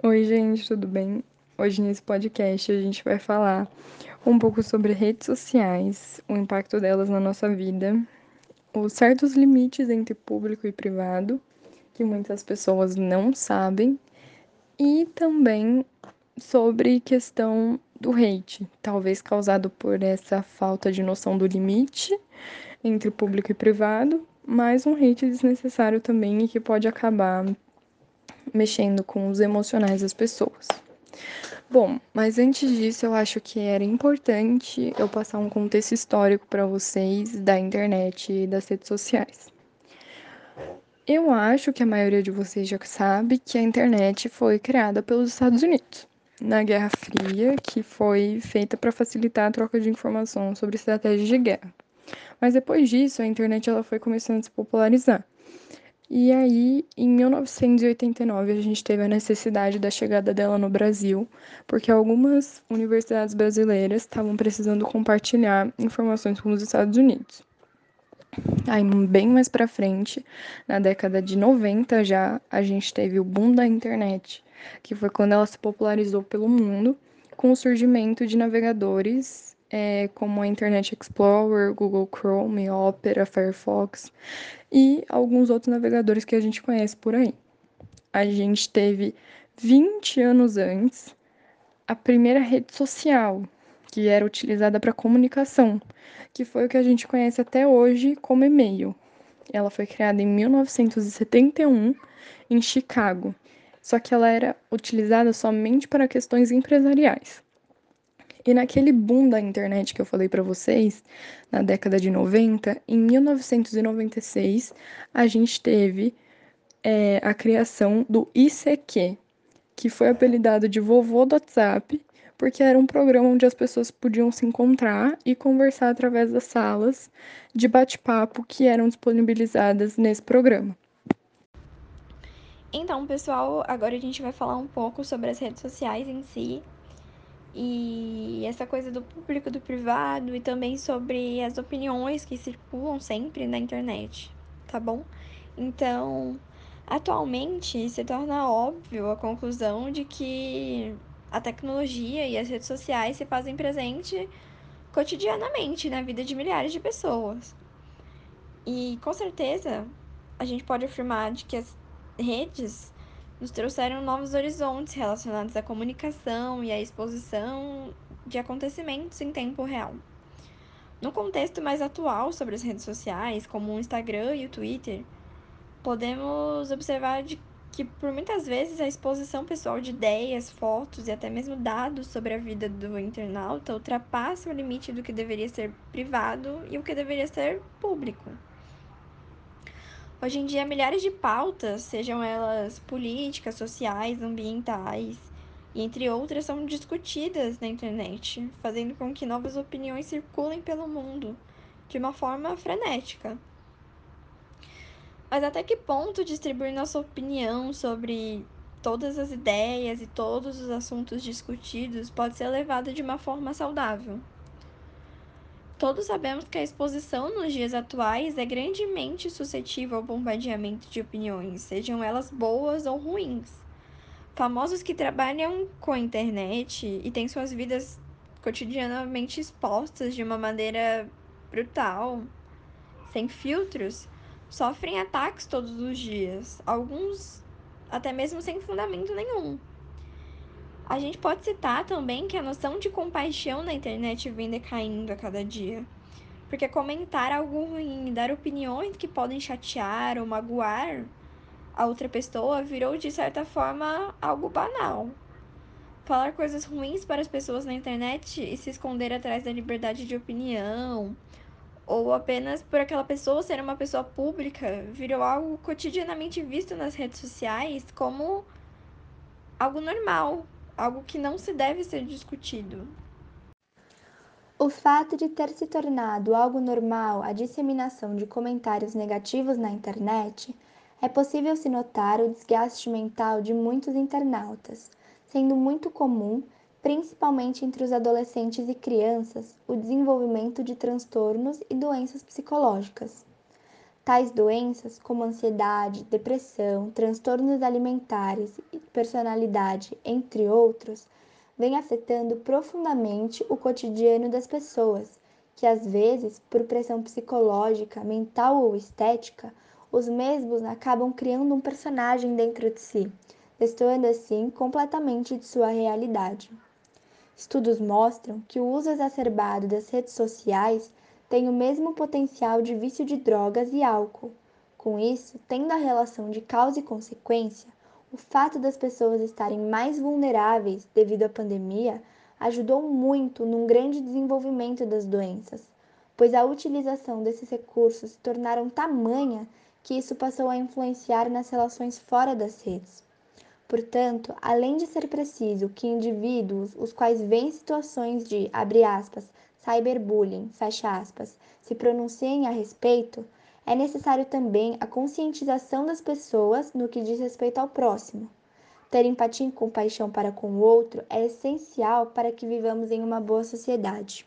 Oi, gente, tudo bem? Hoje nesse podcast a gente vai falar um pouco sobre redes sociais, o impacto delas na nossa vida, os certos limites entre público e privado, que muitas pessoas não sabem, e também sobre questão do hate, talvez causado por essa falta de noção do limite entre público e privado, mas um hate desnecessário também e que pode acabar mexendo com os emocionais das pessoas. Bom, mas antes disso, eu acho que era importante eu passar um contexto histórico para vocês da internet e das redes sociais. Eu acho que a maioria de vocês já sabe que a internet foi criada pelos Estados Unidos na Guerra Fria, que foi feita para facilitar a troca de informação sobre estratégias de guerra. Mas depois disso, a internet ela foi começando a se popularizar. E aí, em 1989, a gente teve a necessidade da chegada dela no Brasil, porque algumas universidades brasileiras estavam precisando compartilhar informações com os Estados Unidos. Aí, bem mais para frente, na década de 90 já, a gente teve o boom da internet, que foi quando ela se popularizou pelo mundo, com o surgimento de navegadores é, como a Internet Explorer, Google Chrome, Opera, Firefox e alguns outros navegadores que a gente conhece por aí. A gente teve 20 anos antes a primeira rede social, que era utilizada para comunicação, que foi o que a gente conhece até hoje como e-mail. Ela foi criada em 1971 em Chicago, só que ela era utilizada somente para questões empresariais. E naquele boom da internet que eu falei para vocês, na década de 90, em 1996, a gente teve é, a criação do ICQ, que foi apelidado de vovô do WhatsApp, porque era um programa onde as pessoas podiam se encontrar e conversar através das salas de bate-papo que eram disponibilizadas nesse programa. Então, pessoal, agora a gente vai falar um pouco sobre as redes sociais em si e essa coisa do público do privado e também sobre as opiniões que circulam sempre na internet, tá bom? Então, atualmente se torna óbvio a conclusão de que a tecnologia e as redes sociais se fazem presente cotidianamente na vida de milhares de pessoas. E com certeza a gente pode afirmar de que as redes nos trouxeram novos horizontes relacionados à comunicação e à exposição de acontecimentos em tempo real. No contexto mais atual sobre as redes sociais, como o Instagram e o Twitter, podemos observar de que por muitas vezes a exposição pessoal de ideias, fotos e até mesmo dados sobre a vida do internauta ultrapassa o limite do que deveria ser privado e o que deveria ser público. Hoje em dia, milhares de pautas, sejam elas políticas, sociais, ambientais entre outras, são discutidas na internet, fazendo com que novas opiniões circulem pelo mundo de uma forma frenética. Mas até que ponto distribuir nossa opinião sobre todas as ideias e todos os assuntos discutidos pode ser levado de uma forma saudável? Todos sabemos que a exposição nos dias atuais é grandemente suscetível ao bombardeamento de opiniões, sejam elas boas ou ruins. Famosos que trabalham com a internet e têm suas vidas cotidianamente expostas de uma maneira brutal, sem filtros, sofrem ataques todos os dias, alguns até mesmo sem fundamento nenhum. A gente pode citar também que a noção de compaixão na internet vem decaindo a cada dia. Porque comentar algo ruim dar opiniões que podem chatear ou magoar a outra pessoa virou, de certa forma, algo banal. Falar coisas ruins para as pessoas na internet e se esconder atrás da liberdade de opinião, ou apenas por aquela pessoa ser uma pessoa pública, virou algo cotidianamente visto nas redes sociais como algo normal, algo que não se deve ser discutido. O fato de ter se tornado algo normal a disseminação de comentários negativos na internet, é possível se notar o desgaste mental de muitos internautas, sendo muito comum, principalmente entre os adolescentes e crianças, o desenvolvimento de transtornos e doenças psicológicas. Tais doenças, como ansiedade, depressão, transtornos alimentares, personalidade, entre outros, vêm afetando profundamente o cotidiano das pessoas, que às vezes, por pressão psicológica, mental ou estética, os mesmos acabam criando um personagem dentro de si, destoando assim completamente de sua realidade. Estudos mostram que o uso exacerbado das redes sociais tem o mesmo potencial de vício de drogas e álcool. Com isso, tendo a relação de causa e consequência, o fato das pessoas estarem mais vulneráveis devido à pandemia ajudou muito num grande desenvolvimento das doenças, pois a utilização desses recursos se tornaram tamanha que isso passou a influenciar nas relações fora das redes. Portanto, além de ser preciso que indivíduos os quais veem situações de, abre aspas, cyberbullying, fecha aspas, se pronunciem a respeito, é necessário também a conscientização das pessoas no que diz respeito ao próximo. Ter empatia e compaixão para com o outro é essencial para que vivamos em uma boa sociedade.